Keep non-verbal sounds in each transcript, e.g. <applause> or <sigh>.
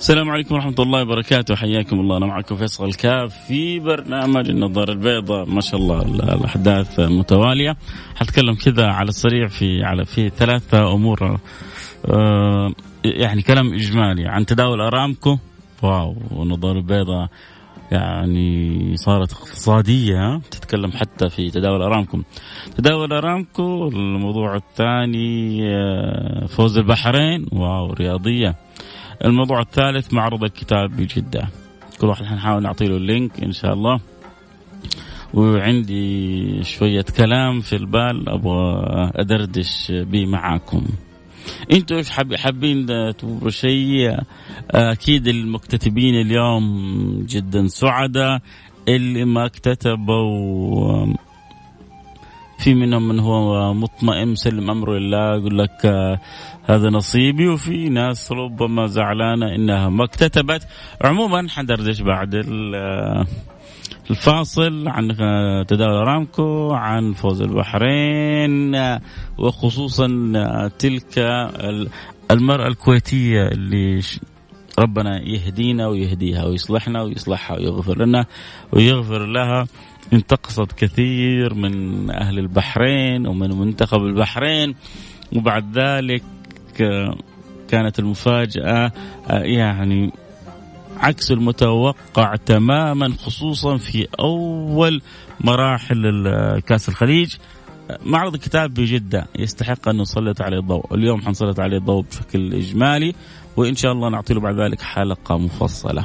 السلام عليكم ورحمة الله وبركاته. حياكم الله. أنا معكم فيصل الكاف في برنامج النظارة البيضاء. ما شاء الله الأحداث متوالية. حتكلم كذا على السريع في على في ثلاثة أمور. آه يعني كلام إجمالي. عن تداول أرامكو. واو النظارة البيضاء يعني صارت اقتصادية. تتكلم حتى في تداول أرامكو. تداول أرامكو الموضوع الثاني آه، فوز البحرين. واو رياضية. الموضوع الثالث معرض الكتاب بجدة. كل واحد حنحاول نعطي له اللينك إن شاء الله. وعندي شوية كلام في البال أبغى أدردش به معاكم. إنتوا إيش حاب حابين تقولوا شيء؟ أكيد المكتتبين اليوم جدا سعداء اللي ما كتتبوا في منهم من هو مطمئن سلم أمره لله يقول لك آه، هذا نصيبي وفي ناس ربما زعلانة إنها ما اكتتبت. عموما حندردش بعد آه، الفاصل عن آه، تداول أرامكو عن فوز البحرين وخصوصا تلك المرأة الكويتية اللي ربنا يهدينا ويهديها ويصلحنا ويصلحها ويغفر لنا ويغفر لها. انتقصت كثير من أهل البحرين ومن منتخب البحرين وبعد ذلك كانت المفاجأة يعني عكس المتوقع تماما خصوصا في أول مراحل كأس الخليج. معرض الكتاب بجدة يستحق أن نسلط عليه الضوء. اليوم حنسلط عليه الضوء بشكل إجمالي وإن شاء الله نعطي له بعد ذلك حلقة مفصلة.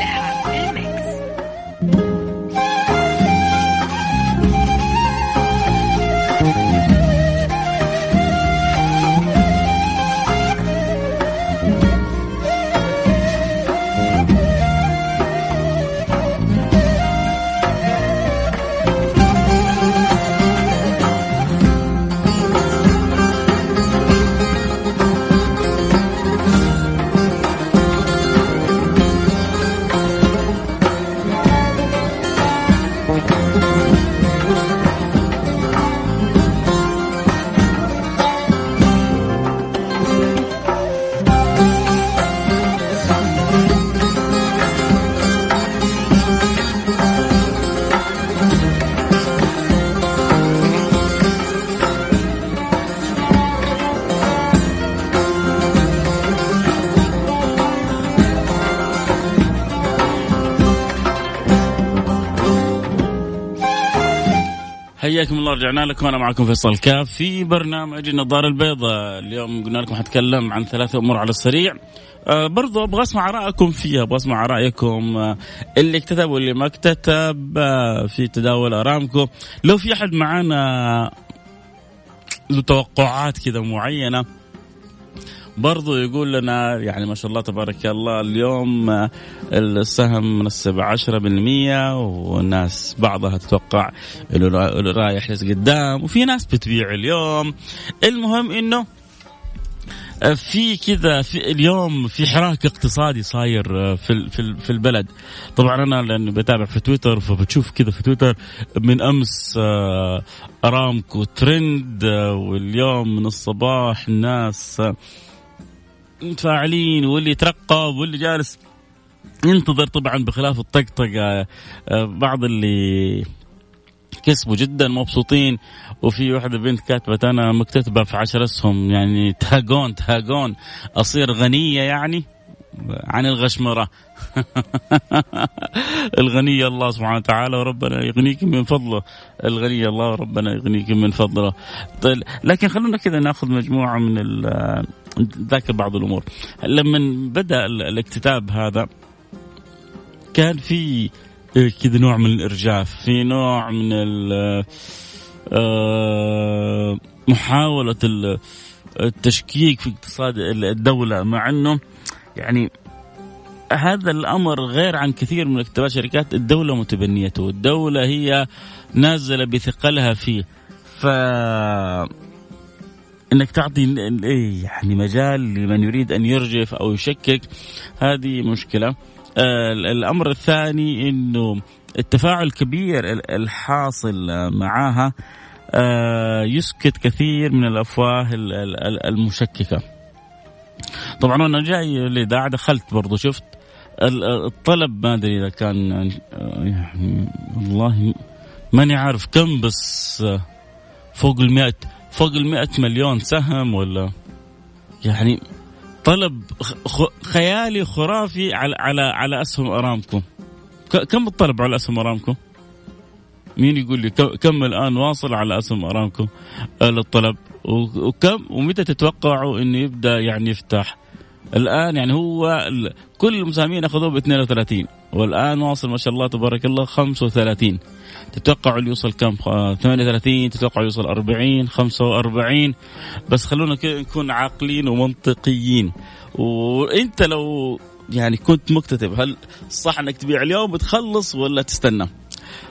حياكم الله رجعنا لكم. أنا معكم فيصل كاف في برنامج النظارة البيضاء. اليوم قلنا لكم حتكلم عن ثلاثة أمور على السريع. آه برضو أبغى أسمع ارائكم فيها أبغى أسمع رأيكم آه اللي اكتتب واللي ما اكتتب آه في تداول أرامكو. لو في أحد معانا له توقعات كذا معينة برضو يقول لنا يعني ما شاء الله تبارك الله اليوم السهم منسب 10% والناس بعضها تتوقع إنه رايح قدام وفي ناس بتبيع اليوم. المهم إنه في كذا في اليوم في حراك اقتصادي صاير في في في البلد. طبعا أنا لأني بتابع في تويتر فبتشوف كذا في تويتر من أمس أرامكو ترند واليوم من الصباح الناس متفاعلين واللي يترقب واللي جالس ينتظر طبعا بخلاف الطقطقة. آه، بعض اللي كسبوا جدا مبسوطين. وفي واحدة بنت كاتبت أنا مكتتبة في عشر أسهم يعني تهاجون تهاجون. أصير غنية يعني؟ عن الغشمرة. <laughs> الغني الله سبحانه وتعالى وربنا يغنيك من فضله. الغني الله وربنا يغنيك من فضله. طيب لكن خلونا كذا ناخذ مجموعة من ذاكر بعض الأمور. لما بدأ الاكتتاب هذا كان في كذا نوع من الإرجاف. في نوع من آه، محاولة التشكيك في اقتصاد الدولة مع أنه يعني هذا الأمر غير عن كثير من اكتتابات شركات الدولة متبنيته، الدولة هي نازلة بثقلها فيه. ف إنك تعطي إيه، يعني مجال لمن يريد أن يرجف أو يشكك هذه مشكلة. آه، الأمر الثاني إنه التفاعل الكبير الحاصل معاها آه، يسكت كثير من الأفواه المشككة. طبعا أنا جاي الاذاعه دخلت برضو شفت الطلب ما أدري إذا كان يعني والله ماني عارف كم بس فوق ال فوق ال مليون سهم ولا؟ يعني طلب خيالي خرافي على على على أسهم أرامكو. كم الطلب على أسهم أرامكو؟ مين يقول لي كم الآن واصل على أسهم أرامكو؟ للطلب وكم؟ ومتى تتوقعوا إنه يبدأ يعني يفتح؟ الآن يعني هو كل المساهمين أخذوه ب 32 والآن واصل ما شاء الله تبارك الله 35 تتوقعوا يوصل كم؟ 38 تتوقعوا يوصل 40 45 بس خلونا نكون عاقلين ومنطقيين. وإنت لو يعني كنت مكتتب هل صح إنك تبيع اليوم بتخلص ولا تستنى؟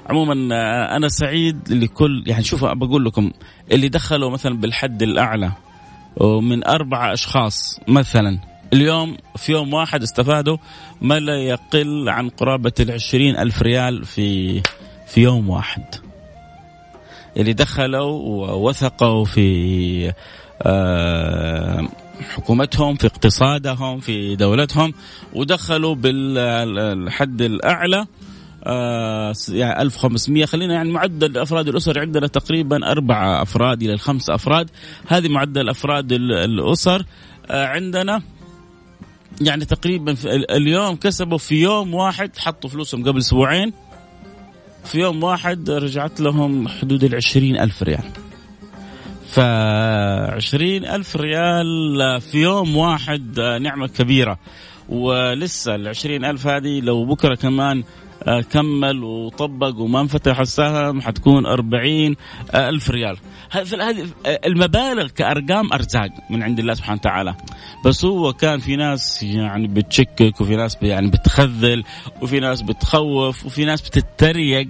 عموما آه، أنا سعيد لكل يعني شوفوا بقول لكم اللي دخلوا مثلا بالحد الأعلى ومن اربعه أشخاص مثلا اليوم في يوم واحد استفادوا ما لا يقل عن قرابة العشرين ألف ريال في في يوم واحد. اللي دخلوا ووثقوا في آه، حكومتهم في اقتصادهم في دولتهم ودخلوا بالحد الأعلى آه يعني 1500 خلينا يعني معدل أفراد الأسر عندنا تقريبا أربع أفراد إلى الخمس أفراد. هذه معدل أفراد الأسر آه عندنا يعني تقريبا اليوم كسبوا في يوم واحد حطوا فلوسهم قبل أسبوعين في يوم واحد رجعت لهم حدود العشرين ألف ريال. فعشرين ألف ريال في يوم واحد نعمة كبيرة. ولسه العشرين ألف هذه لو بكرة كمان كمل وطبق وما انفتح السهم حتكون أربعين ألف ريال. هذه المبالغ كأرقام أرزاق من عند الله سبحانه وتعالى. بس هو كان في ناس يعني بتشكك وفي ناس يعني بتخذل وفي ناس بتخوف وفي ناس بتتريق.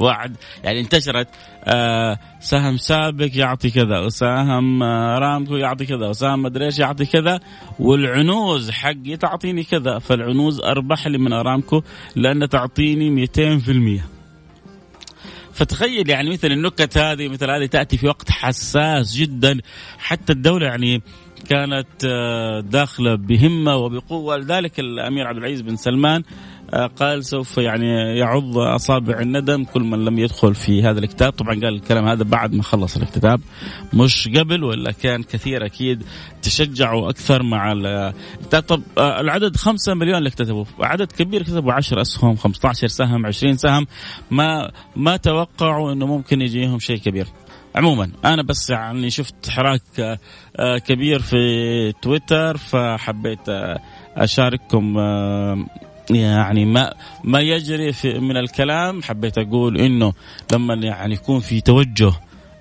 وعد. يعني انتشرت آه سهم سابق يعطي كذا وسهم آه رامكو يعطي كذا وسهم مدري إيش يعطي كذا والعنوز حقي تعطيني كذا. فالعنوز أربح لي من ارامكو لأن تعطيني 200% فتخيل يعني مثل النكت هذه مثل هذه تأتي في وقت حساس جدا. حتى الدولة يعني كانت آه، داخلة بهمة وبقوة. لذلك الأمير عبد العزيز بن سلمان قال سوف يعني يعض أصابع الندم كل من لم يدخل في هذا الكتاب. طبعا قال الكلام هذا بعد ما خلص الكتاب مش قبل ولا كان كثير أكيد تشجعوا أكثر مع الكتاب. طب آه، العدد 5 مليون اللي اكتتبوا عدد كبير كتبوا 10 أسهم 15 سهم 20 سهم. ما ما توقعوا إنه ممكن يجيهم شيء كبير. عموما أنا بس يعني شفت حراك آه، كبير في تويتر فحبيت أشارككم يعني ما ما يجري في من الكلام. حبيت أقول إنه لما يعني يكون في توجه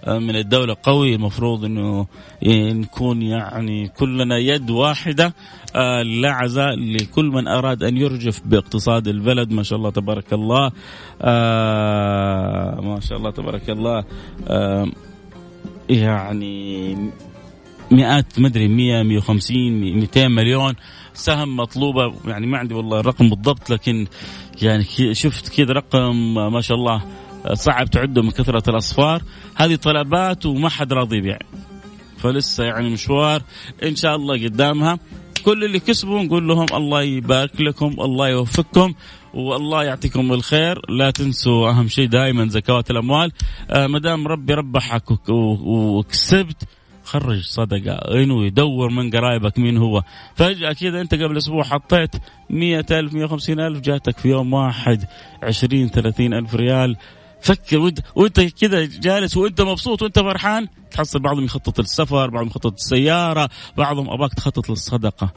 آه، من الدولة قوي المفروض إنه نكون يعني كلنا يد واحدة آه، لا عزاء لكل من أراد أن يرجف باقتصاد البلد. ما شاء الله تبارك الله. آه، ما شاء الله تبارك الله. يعني مئات مدري 100 150 200 مليون. سهم مطلوبة يعني ما عندي والله الرقم بالضبط لكن يعني شفت كذا رقم ما شاء الله صعب تعده من كثرة الأصفار. هذه طلبات وما حد راضي يبيع. فلسه يعني مشوار إن شاء الله قدامها. كل اللي كسبوا نقول لهم الله يبارك لكم الله يوفقكم والله يعطيكم الخير. لا تنسوا أهم شيء دائما زكوات الأموال. آه ما دام ربي ربحك وكسبت خرج صدقة. انوي دور من قرايبك مين هو. فجأة كذا أنت قبل أسبوع حطيت مية ألف مية وخمسين ألف جاتك في يوم واحد عشرين ثلاثين ألف ريال. فكر وإنت, كذا جالس وإنت مبسوط وإنت فرحان؟ تحصل بعضهم يخطط للسفر بعضهم يخطط للسيارة بعضهم أباك تخطط للصدقة.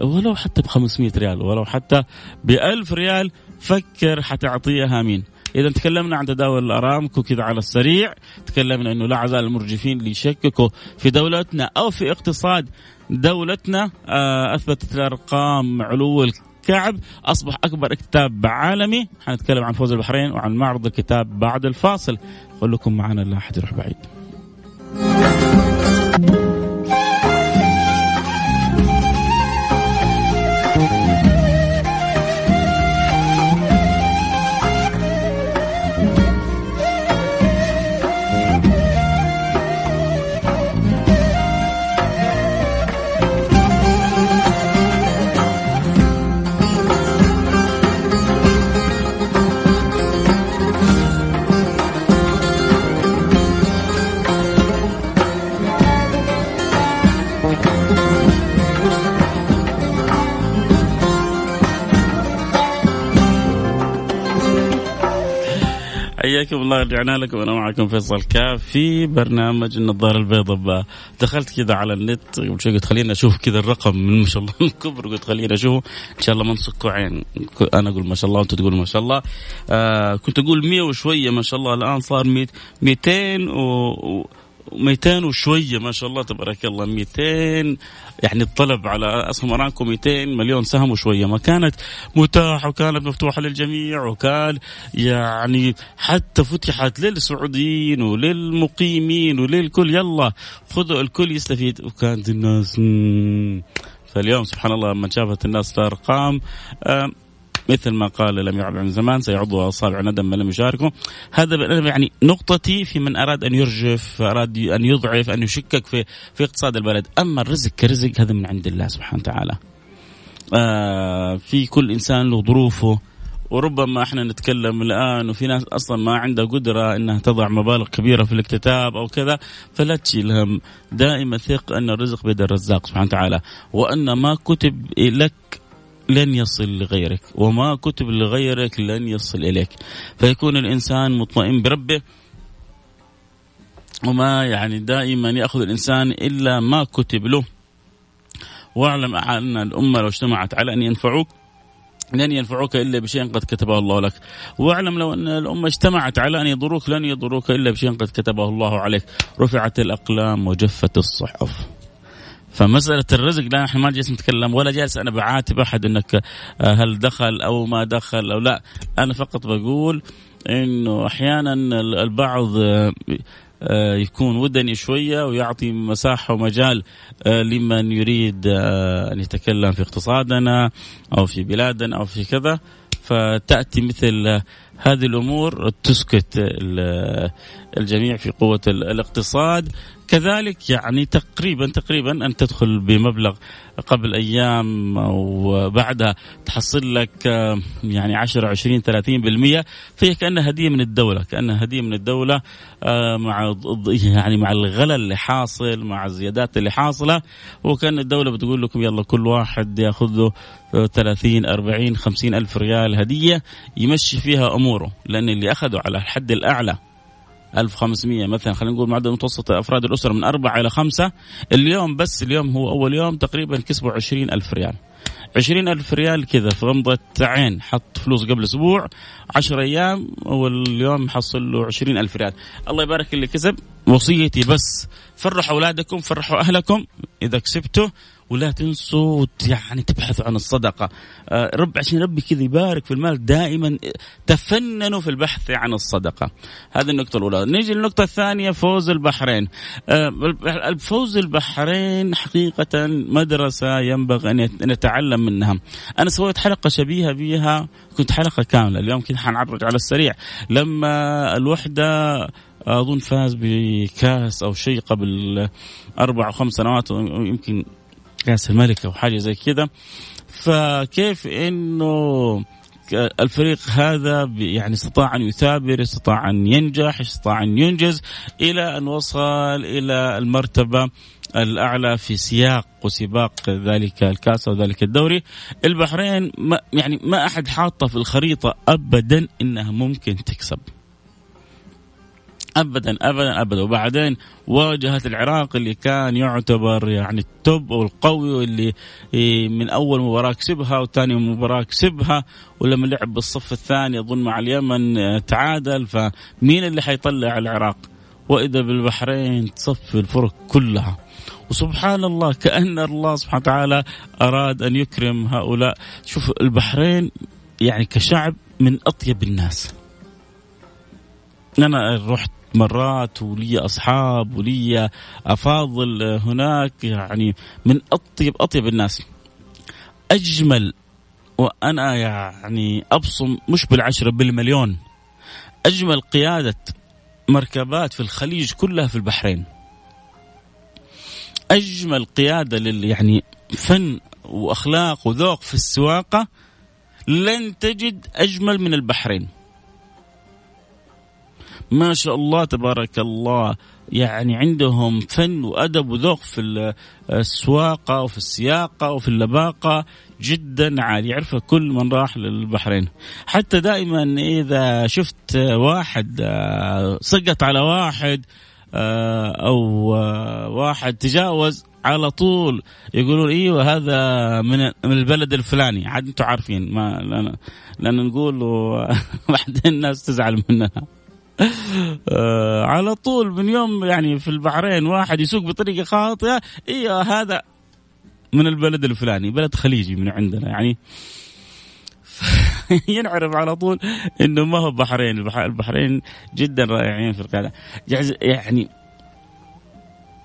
ولو حتى ب 500 ريال ولو حتى ب 1000 ريال فكر حتعطيها مين؟ إذا تكلمنا عن تداول الارامكو كذا على السريع. تكلمنا إنه لا عزال المرجفين اللي يشككوا في دولتنا أو في اقتصاد دولتنا. آه، اثبتت الارقام علو الكعب. أصبح أكبر كتاب عالمي. حنتكلم عن فوز البحرين وعن معرض الكتاب بعد الفاصل. خليكم معنا لا أحد يروح بعيد. حياكم الله رجعنا لكم. أنا معكم فيصل كاف في برنامج النظارة البيضاء. دخلت كذا على النت قبل شوي قلت خليني أشوف كذا الرقم من ما شاء الله الكبر قلت خليني أشوف إن شاء الله ما نصكوا عين. أنا أقول ما شاء الله وأنتم تقولوا ما شاء الله. آه كنت أقول 100 وشوية ما شاء الله الآن صار 200 و 200 وشوية ما شاء الله تبارك الله 200 يعني الطلب على اسهم ارامكو 200 مليون سهم وشوية. ما كانت متاحة وكانت مفتوحة للجميع وكان يعني حتى فتحت للسعوديين وللمقيمين وللكل. يلا خذوا الكل يستفيد. وكانت الناس فاليوم سبحان الله لما شافت الناس الأرقام مثل ما قال لم يعد عن زمان سيعضوا اصابع ندم من لم يشاركوا هذا يعني نقطتي في من أراد أن يرجف أراد أن يضعف أن يشكك في في اقتصاد البلد. أما الرزق كرزق هذا من عند الله سبحانه وتعالى. آه في كل إنسان له ظروفه. وربما إحنا نتكلم الآن وفي ناس أصلا ما عندها قدرة إنها تضع مبالغ كبيرة في الاكتتاب أو كذا فلا تشيل هم دائما ثق أن الرزق بيد الرزاق سبحانه وتعالى. وأن ما كتب لك لن يصل لغيرك وما كتب لغيرك لن يصل إليك. فيكون الإنسان مطمئن بربه وما يعني دائما يأخذ الإنسان إلا ما كتب له. واعلم أن الأمة لو اجتمعت على أن ينفعوك لن ينفعوك إلا بشيء قد كتبه الله لك، واعلم لو أن الأمة اجتمعت على أن يضروك لن يضروك إلا بشيء قد كتبه الله عليك، رفعت الأقلام وجفت الصحف. فمسألة الرزق لا نحن ما جالس نتكلم ولا جالس أنا بعاتب أحد أنك آه، هل دخل أو ما دخل أو لا. أنا فقط بقول أنه أحيانا البعض آه، آه، يكون ودني شوية ويعطي مساحة ومجال لمن يريد أن يتكلم في اقتصادنا أو في بلادنا أو في كذا. فتأتي مثل هذه الأمور تسكت الجميع في قوة الاقتصاد. كذلك يعني تقريبا تقريبا أن تدخل بمبلغ قبل أيام وبعدها تحصل لك يعني 10 20 30% فهي كأنها هدية من الدولة كأنها هدية من الدولة آه، مع يعني مع الغلا اللي حاصل مع الزيادات اللي حاصلة. وكأن الدولة بتقول لكم يلا كل واحد ياخذ له 30 40 50 ألف ريال هدية يمشي فيها أموره. لأن اللي اخذوا على الحد الأعلى 1500 مثلا خلينا نقول معدل متوسط أفراد الأسرة من أربعة إلى خمسة. اليوم بس اليوم هو أول يوم تقريبا كسبوا 20 ألف ريال. عشرين ألف ريال كذا في غمضة عين. حط فلوس قبل أسبوع عشر أيام واليوم حصل له عشرين ألف ريال. الله يبارك اللي كسب. وصيتي بس فرحوا أولادكم فرحوا أهلكم. إذا كسبتوا ولا تنسوا يعني تبحثوا عن الصدقة. آه، رب عشان ربي كذا يبارك في المال دائما تفننوا في البحث عن الصدقة. هذه النقطة الأولى. نيجي للنقطة الثانية فوز البحرين. آه، فوز البحرين حقيقة مدرسة ينبغي أن نتعلم منها. أنا سويت حلقة شبيهة بها كنت حلقة كاملة. اليوم كنت حنعرج على السريع. لما الوحدة أظن فاز بكاس أو شيء قبل أربع أو خمس سنوات يمكن كأس الملك أو حاجة زي كذا فكيف إنه الفريق هذا يعني استطاع أن يثابر، استطاع أن ينجح، استطاع أن ينجز إلى أن وصل إلى المرتبة الأعلى في سياق وسباق ذلك الكأس وذلك الدوري. البحرين ما يعني ما أحد حاطه في الخريطة ابدا إنها ممكن تكسب. ابدا ابدا ابدا. وبعدين واجهت العراق اللي كان يعتبر يعني التوب والقوي واللي من أول مباراة كسبها وثاني مباراة كسبها. ولما لعب بالصف الثاني أظن مع اليمن تعادل. فمين اللي حيطلع العراق؟ وإذا بالبحرين تصفي الفرق كلها. وسبحان الله كأن الله سبحانه وتعالى أراد أن يكرم هؤلاء. شوف البحرين يعني كشعب من أطيب الناس. أنا رحت مرات ولي أصحاب ولي أفاضل هناك يعني من أطيب أطيب الناس. أجمل وأنا يعني أبصم مش بالعشرة بالمليون. أجمل قيادة مركبات في الخليج كلها في البحرين. أجمل قيادة لل يعني فن وأخلاق وذوق في السواقة لن تجد أجمل من البحرين. ما شاء الله تبارك الله. يعني عندهم فن وأدب وذوق في السواقة وفي السياقة وفي اللباقة جدا عالي. يعرفها كل من راح للبحرين. حتى دائما إذا شفت واحد آه، سقط على واحد آه، أو آه، واحد تجاوز على طول يقولون إيوه هذا من من البلد الفلاني. عاد أنتم عارفين ما لأن نقول <laughs> بعدين الناس تزعل مننا آه على طول من يوم يعني في البحرين واحد يسوق بطريقة خاطئة. أيوه هذا؟ من البلد الفلاني بلد خليجي من عندنا يعني. <laughs> ينعرف على طول إنه ما هو بحرين. البحرين جدا رائعين في القياده يعني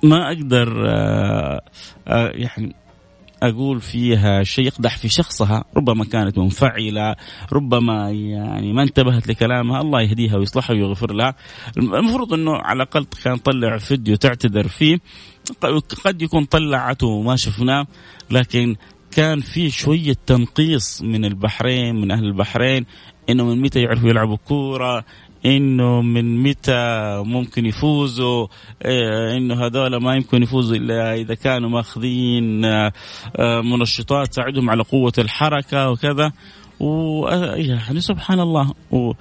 ما أقدر آه، آه، يعني أقول فيها شيء يقدح في شخصها ربما كانت منفعلة ربما يعني ما انتبهت لكلامها الله يهديها ويصلحها ويغفر لها. المفروض إنه على الأقل كان طلع فيديو تعتذر فيه. قد يكون طلعته وما شفناه لكن كان في شوية تنقيص من البحرين من أهل البحرين إنه من متى يعرفوا يلعبوا كورة إنه من متى ممكن يفوزوا إيه، إنه هذول ما يمكن يفوزوا إلا إذا كانوا ماخذين آه، منشطات تساعدهم على قوة الحركة وكذا. ويعني سبحان الله. و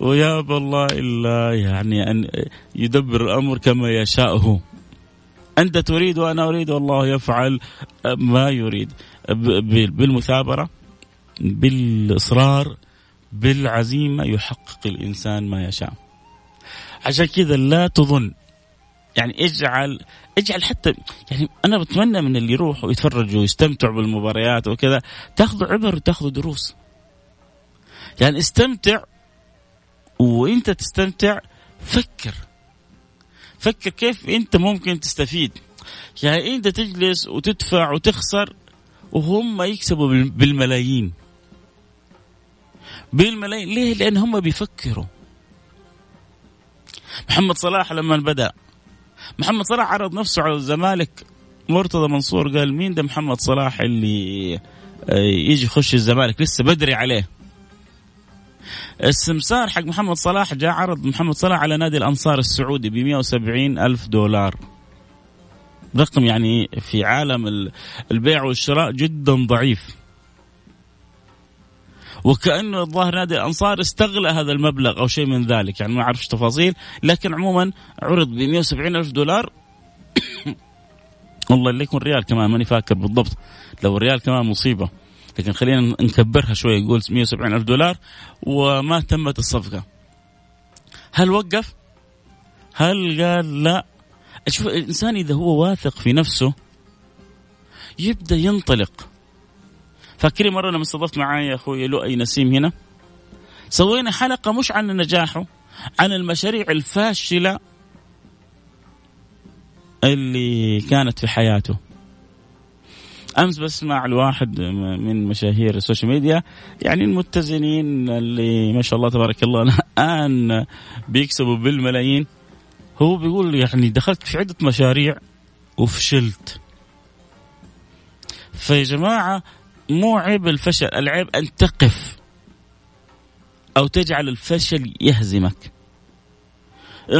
ويا الله إلا يعني أن يدبر الأمر كما يشاء أنت تريد وأنا أريد والله يفعل ما يريد. بالمثابرة بالإصرار بالعزيمه يحقق الإنسان ما يشاء. عشان كذا لا تظن. يعني اجعل اجعل حتى يعني أنا بتمنى من اللي يروحوا يتفرجوا ويستمتعوا بالمباريات وكذا تاخذوا عبر وتاخذوا دروس. يعني استمتع وإنت تستمتع فكر. فكر كيف إنت ممكن تستفيد. يعني إنت تجلس وتدفع وتخسر وهم يكسبوا بالملايين. بالملايين. ليه؟ لأن هم بيفكروا. محمد صلاح لما بدأ محمد صلاح عرض نفسه على الزمالك. مرتضى منصور قال مين ده محمد صلاح اللي آه، يجي يخش الزمالك؟ لسه بدري عليه. السمسار حق محمد صلاح جاء عرض محمد صلاح على نادي الأنصار السعودي ب 170 ألف دولار. رقم يعني في عالم البيع والشراء جدا ضعيف. وكانه الظاهر نادي الأنصار استغلى هذا المبلغ أو شيء من ذلك يعني ما أعرفش تفاصيل لكن عموما عرض ب 170 ألف دولار. <coughs> والله اللي يكون ريال كمان ماني فاكر بالضبط لو الريال كمان مصيبة لكن خلينا نكبرها شوي يقول 170 ألف دولار وما تمت الصفقة. هل وقف؟ هل قال لا؟ شوف الإنسان إذا هو واثق في نفسه يبدأ ينطلق. فاكرين مرة لما استضفت معي أخوي لؤي نسيم هنا؟ سوينا حلقة مش عن نجاحه عن المشاريع الفاشلة اللي كانت في حياته. أمس بسمع الواحد من مشاهير السوشيال ميديا يعني المتزنين اللي ما شاء الله تبارك الله الآن بيكسبوا بالملايين. هو بيقول يعني دخلت في عدة مشاريع وفشلت. فيا جماعة مو عيب الفشل العيب أن تقف أو تجعل الفشل يهزمك.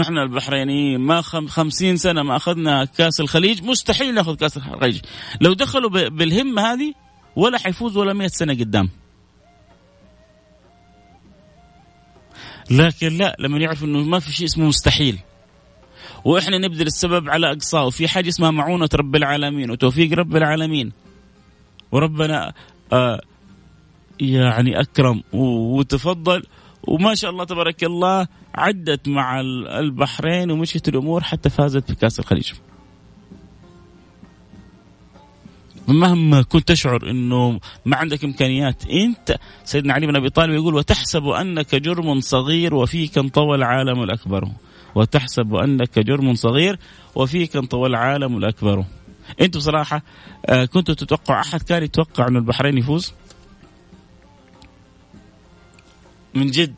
إحنا البحرينيين ما خم خمسين سنة ما أخذنا كأس الخليج مستحيل نأخذ كأس الخليج. لو دخلوا بالهمه هذه ولا حيفوز ولا مئة سنة قدام. لكن لا لما يعرف إنه ما في شيء اسمه مستحيل. وإحنا نبذل السبب على اقصاه وفي حاجة اسمها معونة رب العالمين وتوفيق رب العالمين. وربنا آه يعني أكرم وتفضل. وما شاء الله تبارك الله عدت مع البحرين ومشيت الأمور حتى فازت بكأس الخليج. مهما كنت تشعر إنه ما عندك إمكانيات أنت سيدنا علي بن أبي طالب يقول وتحسب أنك جرم صغير وفيك انطوى العالم الأكبر. وتحسب أنك جرم صغير وفيك انطوى العالم الأكبر. انت بصراحة آه، كنت تتوقع أحد كان يتوقع انه البحرين يفوز؟ من جد.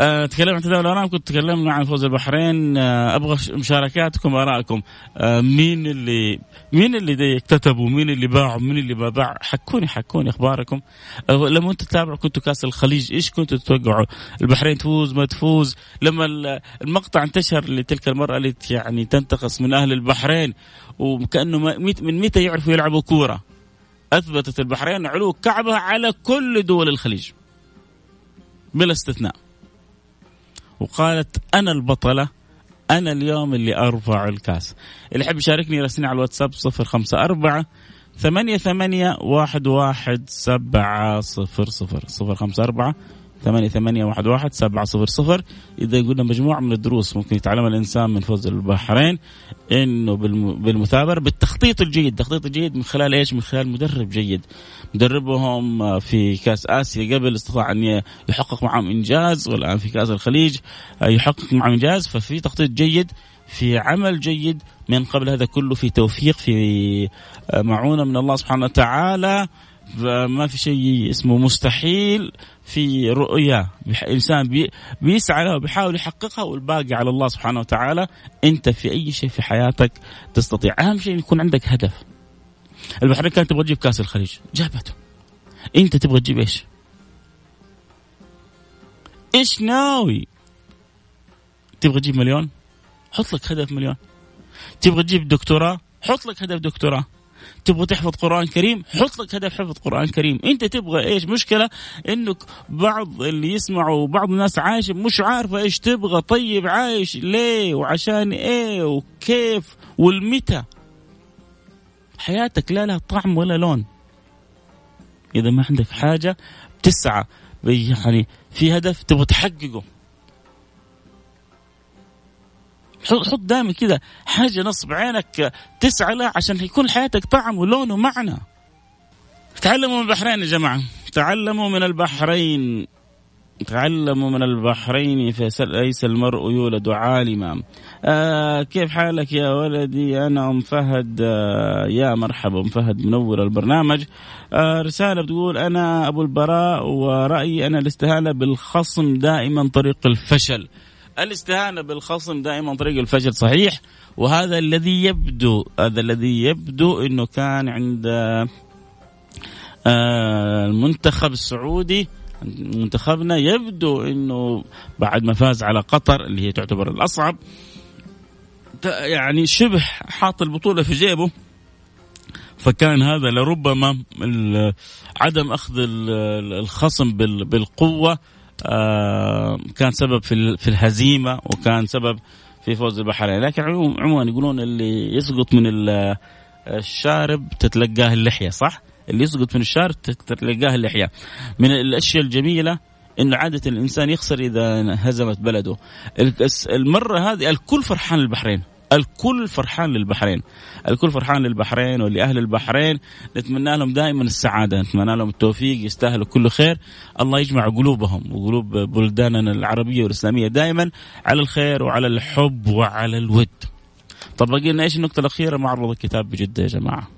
أه تكلمنا عن تداول الارقام كنت تكلمنا عن فوز البحرين. أه أبغى مشاركاتكم آرائكم. أه مين اللي مين اللي اكتتبوا؟ مين اللي باعوا؟ مين اللي ما باع؟ حكوني حكوني أخباركم. أه لما أنتم تتابعوا كنتوا كاس الخليج إيش كنتوا تتوقعوا؟ البحرين تفوز ما تفوز؟ لما المقطع انتشر لتلك المراه اللي يعني تنتقص من أهل البحرين وكأنه من متى يعرفوا يلعبوا كورة. أثبتت البحرين علو كعبه على كل دول الخليج. بلا استثناء. وقالت أنا البطلة أنا اليوم اللي أرفع الكاس. اللي يحب يشاركني يرسلني على الواتساب صفر خمسة أربعة ثمانية ثمانية واحد واحد سبعة صفر صفر صفر خمسة أربعة ثمانية ثمانية واحد واحد سبعة صفر صفر. إذا قلنا مجموعة من الدروس ممكن يتعلمها الإنسان من فوز البحرين إنه بالمثابرة بالتخطيط الجيد. التخطيط الجيد من خلال إيش؟ من خلال مدرب جيد. مدربهم في كأس آسيا قبل استطاع أن يحقق معهم إنجاز والآن في كأس الخليج يحقق معهم إنجاز. ففي تخطيط جيد في عمل جيد من قبل هذا كله في توفيق في معونة من الله سبحانه وتعالى. ما في شيء اسمه مستحيل في رؤيا انسان بي بيسعى لها وبيحاول يحققها والباقي على الله سبحانه وتعالى. أنت في أي شيء في حياتك تستطيع. أهم شيء يكون عندك هدف. البحرين كانت تبغى تجيب كاس الخليج. جابته. أنت تبغى تجيب إيش؟ إيش ناوي؟ تبغى تجيب مليون؟ حط لك هدف مليون. تبغى تجيب دكتوراه؟ حط لك هدف دكتوراه. تبغى تحفظ قرآن كريم حط لك هدف حفظ قرآن كريم. انت تبغى إيش؟ مشكلة انك بعض اللي يسمعوا بعض الناس عايشة مش عارفة إيش تبغى. طيب عايش ليه؟ وعشان إيه؟ وكيف؟ والمتى؟ حياتك لا لها طعم ولا لون. إذا ما عندك حاجة تسعى يعني في هدف تبغى تحققه. حط دائما كذا حاجة نصب عينك تسعى لها عشان يكون حياتك طعم ولون ومعنى تعلموا من البحرين يا جماعة. تعلموا من البحرين. تعلموا من البحرين ليس المرء يولد عالما. آه كيف حالك يا ولدي؟ أنا أم فهد. آه يا مرحبا أم فهد منور البرنامج. آه رسالة بتقول أنا أبو البراء ورأيي أنا الاستهانة بالخصم دائما طريق الفشل. الاستهانة بالخصم دائما طريق الفشل صحيح وهذا الذي يبدو هذا الذي يبدو إنه كان عند آه، المنتخب السعودي منتخبنا يبدو إنه بعد ما فاز على قطر اللي هي تعتبر الأصعب يعني شبه حاط البطولة في جيبه. فكان هذا لربما عدم أخذ الخصم بالقوة كان سبب في في الهزيمة وكان سبب في فوز البحرين. لكن عموما يقولون اللي يسقط من الشارب تتلقاه اللحية صح؟ اللي يسقط من الشارب تتلقاه اللحية. من الأشياء الجميلة إنه عادة الإنسان يخسر إذا هزمت بلده. المرة هذه الكل فرحان للبحرين. الكل فرحان للبحرين. الكل فرحان للبحرين ولأهل البحرين. نتمنى لهم دائما السعادة نتمنى لهم التوفيق يستاهلوا كل خير. الله يجمع قلوبهم وقلوب بلداننا العربية والإسلامية دائما على الخير وعلى الحب وعلى الود. طب باقي لنا إيش النقطة الأخيرة؟ معرض الكتاب بجدة يا جماعة.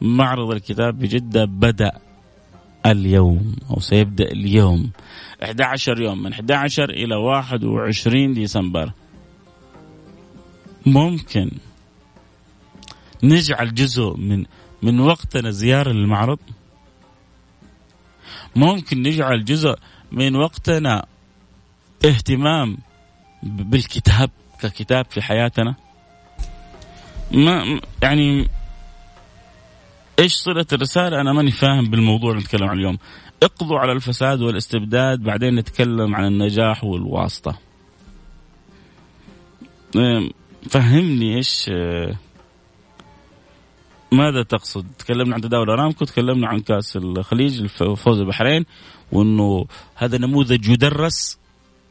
معرض الكتاب بجدة بدأ اليوم أو سيبدأ اليوم. 11 يوم من 11 إلى 21 ديسمبر. ممكن نجعل جزء من من وقتنا زيارة للمعرض؟ ممكن نجعل جزء من وقتنا اهتمام بالكتاب ككتاب في حياتنا؟ ما يعني إيش صلة الرسالة؟ أنا ماني فاهم بالموضوع اللي نتكلم عنه اليوم. اقضوا على الفساد والاستبداد بعدين نتكلم عن النجاح والواسطة. فهمني إيش ماذا تقصد؟ تكلمنا عن تداول أرامكو، تكلمنا عن كأس الخليج فوز البحرين وإنه هذا نموذج يدرس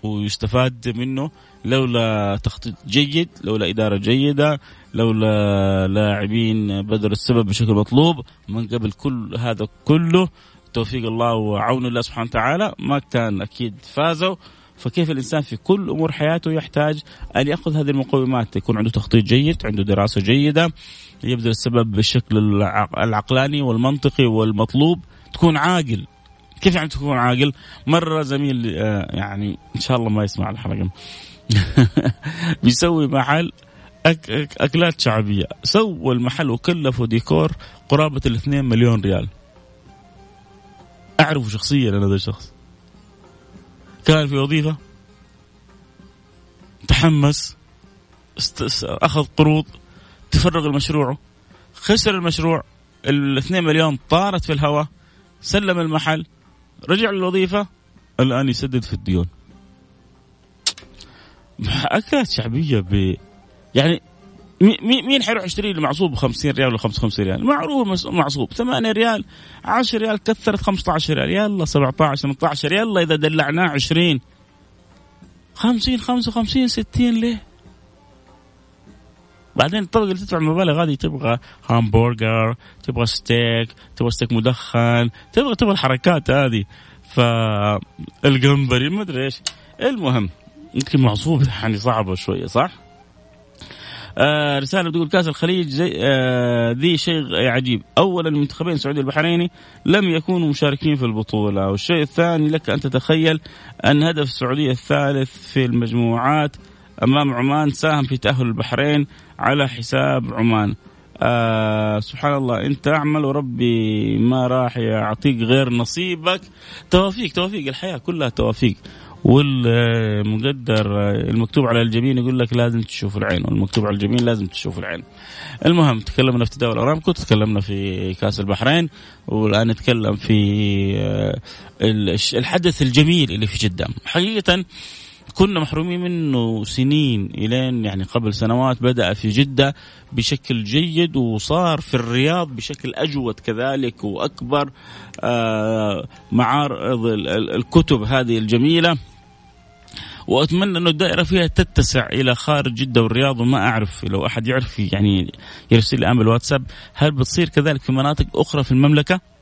ويستفاد منه لولا تخطيط جيد، لولا إدارة جيدة، لولا لاعبين بذلوا السبب بشكل مطلوب من قبل كل هذا كله توفيق الله وعون الله سبحانه وتعالى ما كان أكيد فازوا فكيف الإنسان في كل أمور حياته يحتاج أن يأخذ هذه المقومات؟ يكون عنده تخطيط جيد عنده دراسة جيدة يبذل السبب بالشكل العقلاني والمنطقي والمطلوب. تكون عاقل. كيف يعني تكون عاقل؟ مرة زميل آه، يعني إن شاء الله ما يسمع الحلقة. <laughs> بيسوي محل أك أك أكلات شعبية. سووا المحل وكلفوا ديكور قرابة الاثنين مليون ريال. أعرفه شخصيا أنا هذا الشخص. كان في وظيفة تحمس أخذ قروض تفرغ المشروع. خسر المشروع الاثنين مليون طارت في الهواء سلم المحل رجع للوظيفة الآن يسدد في الديون. اكلات شعبية ب يعني مين حيروح يشتري المعصوب ب 50 ريال ولا 55 ريال؟ معروف معصوب 8 ريال 10 ريال كثرت 15 ريال يلا 17 18 يلا إذا دلعناه 20 50 55 60 ليه؟ بعدين الطبقة اللي تدفع المبالغ هذه تبغى همبرجر تبغى ستيك تبغى ستيك مدخن تبغى تبغى الحركات هذه فالجمبري ما أدري إيش المهم يمكن معصوب يعني صعبة شوية صح؟ آه رسالة بتقول كاس الخليج زي آه ذي شيء عجيب. اولا المنتخبين السعودي والبحريني لم يكونوا مشاركين في البطولة. والشيء الثاني لك أن تتخيل أن هدف السعودية الثالث في المجموعات أمام عمان ساهم في تأهل البحرين على حساب عمان. آه سبحان الله أنت أعمل وربي ما راح يعطيك غير نصيبك. توافيق توافيق الحياة كلها توافيق والمقدر المكتوب على الجبين يقول لك لازم تشوف العين والمكتوب على الجبين لازم تشوف العين. المهم تكلمنا في تداول ارامكو تكلمنا في كأس البحرين والآن نتكلم في آه، الحدث الجميل اللي في جدة. حقيقة كنا محرومين منه سنين إلين يعني قبل سنوات بدأ في جدة بشكل جيد وصار في الرياض بشكل أجود كذلك وأكبر آه، معارض الكتب هذه الجميلة. وأتمنى انه الدائرة فيها تتسع إلى خارج جدة والرياض وما أعرف لو أحد يعرف يعني يرسل لي بالواتساب هل بتصير كذلك في مناطق أخرى في المملكة؟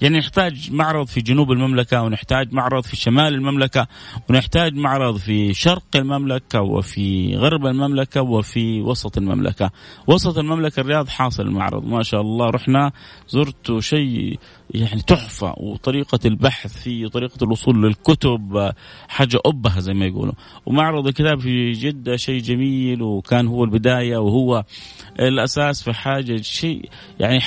يعني نحتاج معرض في جنوب المملكة ونحتاج معرض في شمال المملكة ونحتاج معرض في شرق المملكة وفي غرب المملكة وفي وسط المملكة. وسط المملكة الرياض حاصل المعرض ما شاء الله. رحنا زرت شيء يعني تحفة وطريقة البحث فيه وطريقة الوصول للكتب حاجة أبهة زي ما يقولوا. ومعرض الكتاب في جدة شيء جميل وكان هو البداية وهو الأساس في حاجة شيء يعني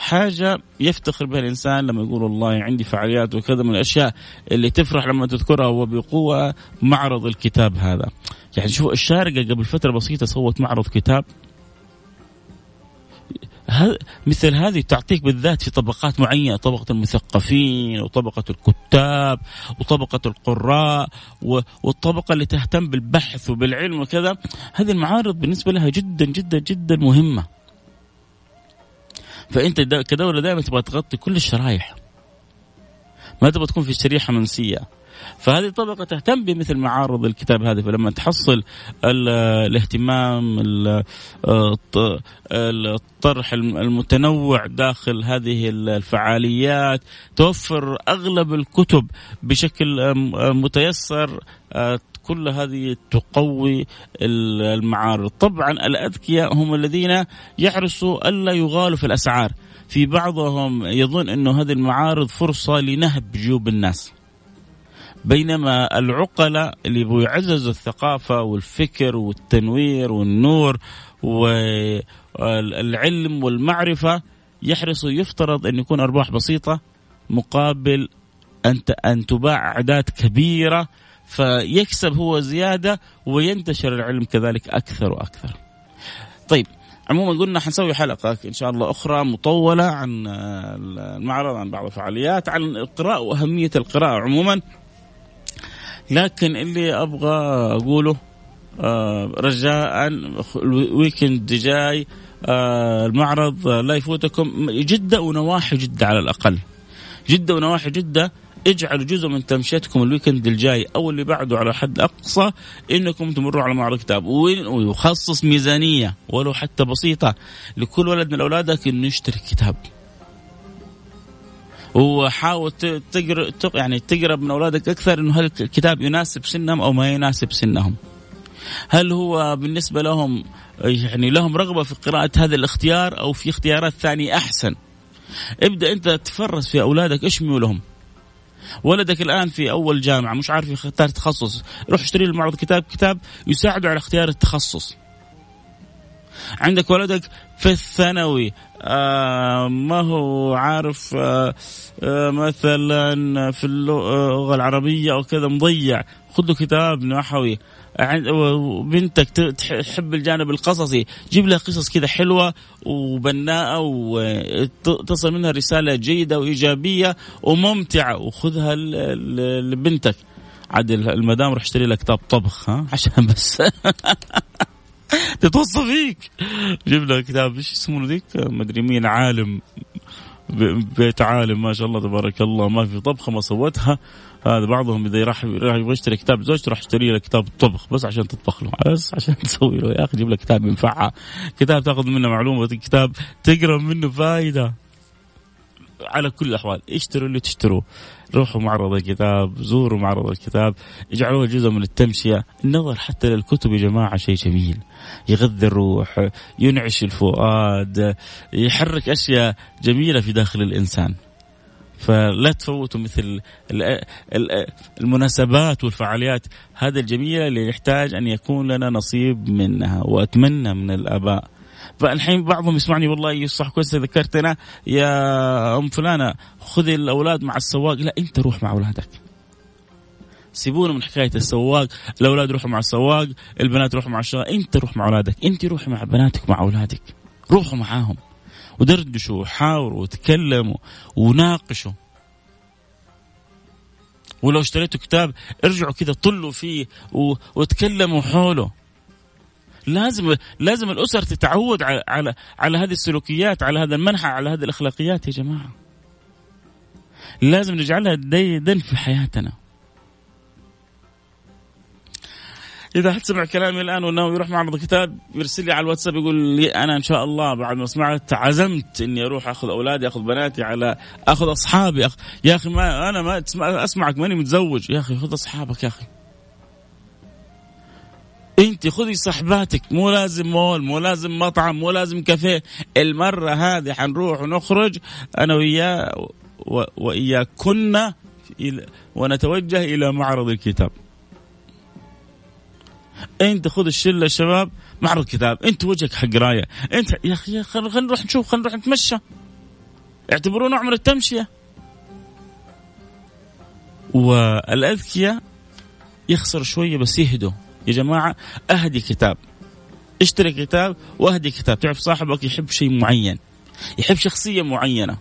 حاجة يفتخر بها الإنسان لما يقول والله عندي فعاليات وكذا من الأشياء اللي تفرح لما تذكرها وبقوة معرض الكتاب هذا. يعني شوف الشارقة قبل فترة بسيطة سوت معرض كتاب. مثل هذه تعطيك بالذات في طبقات معينة طبقة المثقفين وطبقة الكتاب وطبقة القراء والطبقة اللي تهتم بالبحث وبالعلم وكذا. هذه المعارض بالنسبة لها جدا جدا جدا مهمة. فأنت كدولة دائما تبغى تغطي كل الشرايح. ما تبغى تكون في شريحة منسية. فهذه الطبقة تهتم بمثل معارض الكتاب هذه فلما تحصل الاهتمام الطرح المتنوع داخل هذه الفعاليات توفر أغلب الكتب بشكل متيسر كل هذه تقوي المعارض. طبعا الأذكياء هم الذين يحرصوا ألا يغالوا في الأسعار. في بعضهم يظن أنه هذه المعارض فرصة لنهب جيوب الناس. بينما العقلاء اللي يعززوا الثقافة والفكر والتنوير والنور والعلم والمعرفة يحرصوا يفترض أن يكون أرباح بسيطة مقابل أن أن تباع أعداد كبيرة فيكسب هو زيادة وينتشر العلم كذلك أكثر وأكثر. طيب عموما قلنا حنسوي حلقة إن شاء الله أخرى مطولة عن المعرض عن بعض الفعاليات عن القراءه وأهمية القراءة عموما. لكن اللي أبغى أقوله آه رجاء الويكند جاي آه المعرض لا يفوتكم جدة ونواحي جدة على الأقل. جدة ونواحي جدة اجعلوا جزء من تمشيتكم الويكند الجاي أو اللي بعده على حد أقصى إنكم تمروا على معرض كتاب ويخصص ميزانية ولو حتى بسيطة لكل ولد من أولادك إنه يشتري كتاب. وحاول تقرا يعني تقرب من أولادك أكثر إنه هل الكتاب يناسب سنهم أو ما يناسب سنهم. هل هو بالنسبة لهم يعني لهم رغبة في قراءة هذا الاختيار أو في اختيارات ثانية أحسن. ابدأ أنت تفرس في أولادك إيش ميولهم ولدك الآن في أول جامعة مش عارف يختار تخصص. روح اشتري له معرض كتاب كتاب يساعده على اختيار التخصص. عندك ولدك في الثانوي. آه ما هو عارف آه آه مثلا في اللغة العربية أو كذا مضيع. خذ له كتاب نحوي. وبنتك تحب الجانب القصصي. جيب لها قصص كذا حلوة وبناءة وتصل منها رسالة جيدة وإيجابية وممتعة. وخذها لبنتك. عاد المدام روح اشتري لك كتاب طبخ ها؟ <laughs> عشان بس. تتوصى فيك. جيب لها كتاب إيش اسمه ذيك؟ مدري مين؟ عالم. بيت عالم ما شاء الله تبارك الله. ما في طبخة ما سوتها. هذا بعضهم إذا راح يبغى يشتري كتاب زوجته راح يشتري له كتاب طبخ بس عشان تطبخ له. بس عشان تسوي له. يا أخي جيب له كتاب ينفعها. كتاب تاخذ منه معلومة كتاب تقرأ منه فائده على كل الأحوال اشتروا اللي تشتروه. روحوا معرض الكتاب زوروا معرض الكتاب اجعلوه جزء من التمشية. النظر حتى للكتب يا جماعة شيء جميل. يغذي الروح ينعش الفؤاد يحرك أشياء جميلة في داخل الإنسان. فلا تفوتوا مثل المناسبات والفعاليات. هذه الجميلة اللي يحتاج أن يكون لنا نصيب منها وأتمنى من الآباء. فالحين بعضهم يسمعني والله صح كويس ذكرتنا يا أم فلانة خذي الأولاد مع السواق. لا أنت روح مع أولادك. سيبونا من حكاية السواق. الأولاد يروحوا مع السواق البنات يروحوا مع الشغل أنت روح مع أولادك أنت روحي مع بناتك مع أولادك. روحوا معاهم. ودردشوا وحاوروا وتكلموا وناقشوا ولو اشتريتوا كتاب ارجعوا كذا طلوا فيه وتكلموا حوله. لازم لازم الأسر تتعود على على على هذه السلوكيات على هذا المنحى على هذه الأخلاقيات يا جماعة. لازم نجعلها ديدا في حياتنا. إذا حد سمع كلامي الآن وإنه يروح معرض الكتاب يرسل لي على الواتساب يقول لي أنا إن شاء الله بعد ما سمعت عزمت إني أروح أخذ أولادي أخذ بناتي على أخذ أصحابي أخ... يا أخي ما أنا ما أسمعك ماني متزوج. يا أخي خذ أصحابك يا أخي. أنت خذي صحباتك مو لازم مول مو لازم مطعم مو لازم كافيه. المرة هذه حنروح ونخرج أنا وياه وإياكن ونتوجه إلى معرض الكتاب. انت خذ الشلة الشباب معرض كتاب انت وجهك حق رايه إنت يا أخي خلينا نروح نشوف خلينا نروح نتمشى. اعتبروه نوع من التمشية. والأذكياء يخسر شوية بس يهدوا. يا جماعة أهدي كتاب. اشتري كتاب وأهدي كتاب. تعرف صاحبك يحب شيء معين. يحب شخصية معينة.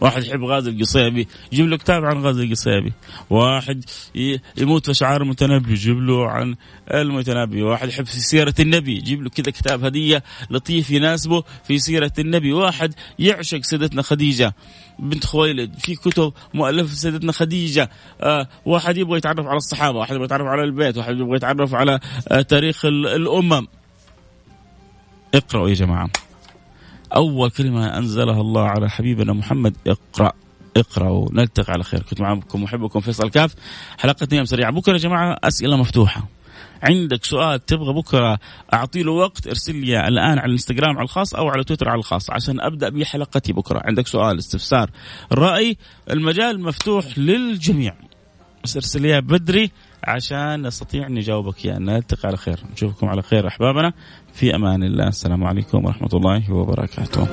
واحد يحب غازي القصيبي يجيب له كتاب عن غازي القصيبي. واحد يموت في شعار المتنبي يجيب له عن المتنبي. واحد يحب في سيرة النبي يجيب له كذا كتاب هدية لطيف يناسبه في سيرة النبي. واحد يعشق سيدتنا خديجة بنت خويلد في كتب مؤلفة سيدتنا خديجة. آه واحد يبغى يتعرف على الصحابة واحد يبغى يتعرف على البيت واحد يبغى يتعرف على آه تاريخ الأمم. اقرأوا يا جماعة. أول كلمة أنزلها الله على حبيبنا محمد اقرأ اقرأوا نلتقي على خير. كنت معكم محبكم فيصل كاف. حلقة نيام سريعة. بكرة يا جماعة أسئلة مفتوحة. عندك سؤال تبغى بكرة اعطي له وقت ارسل لي الآن على الإنستغرام على الخاص أو على تويتر على الخاص عشان أبدأ بحلقتي بكرة. عندك سؤال استفسار رأي المجال مفتوح للجميع. بس ارسل لي بدري. عشان نستطيع نجاوبك. يا نلتقي على خير. نشوفكم على خير أحبابنا. في أمان الله. السلام عليكم ورحمة الله وبركاته.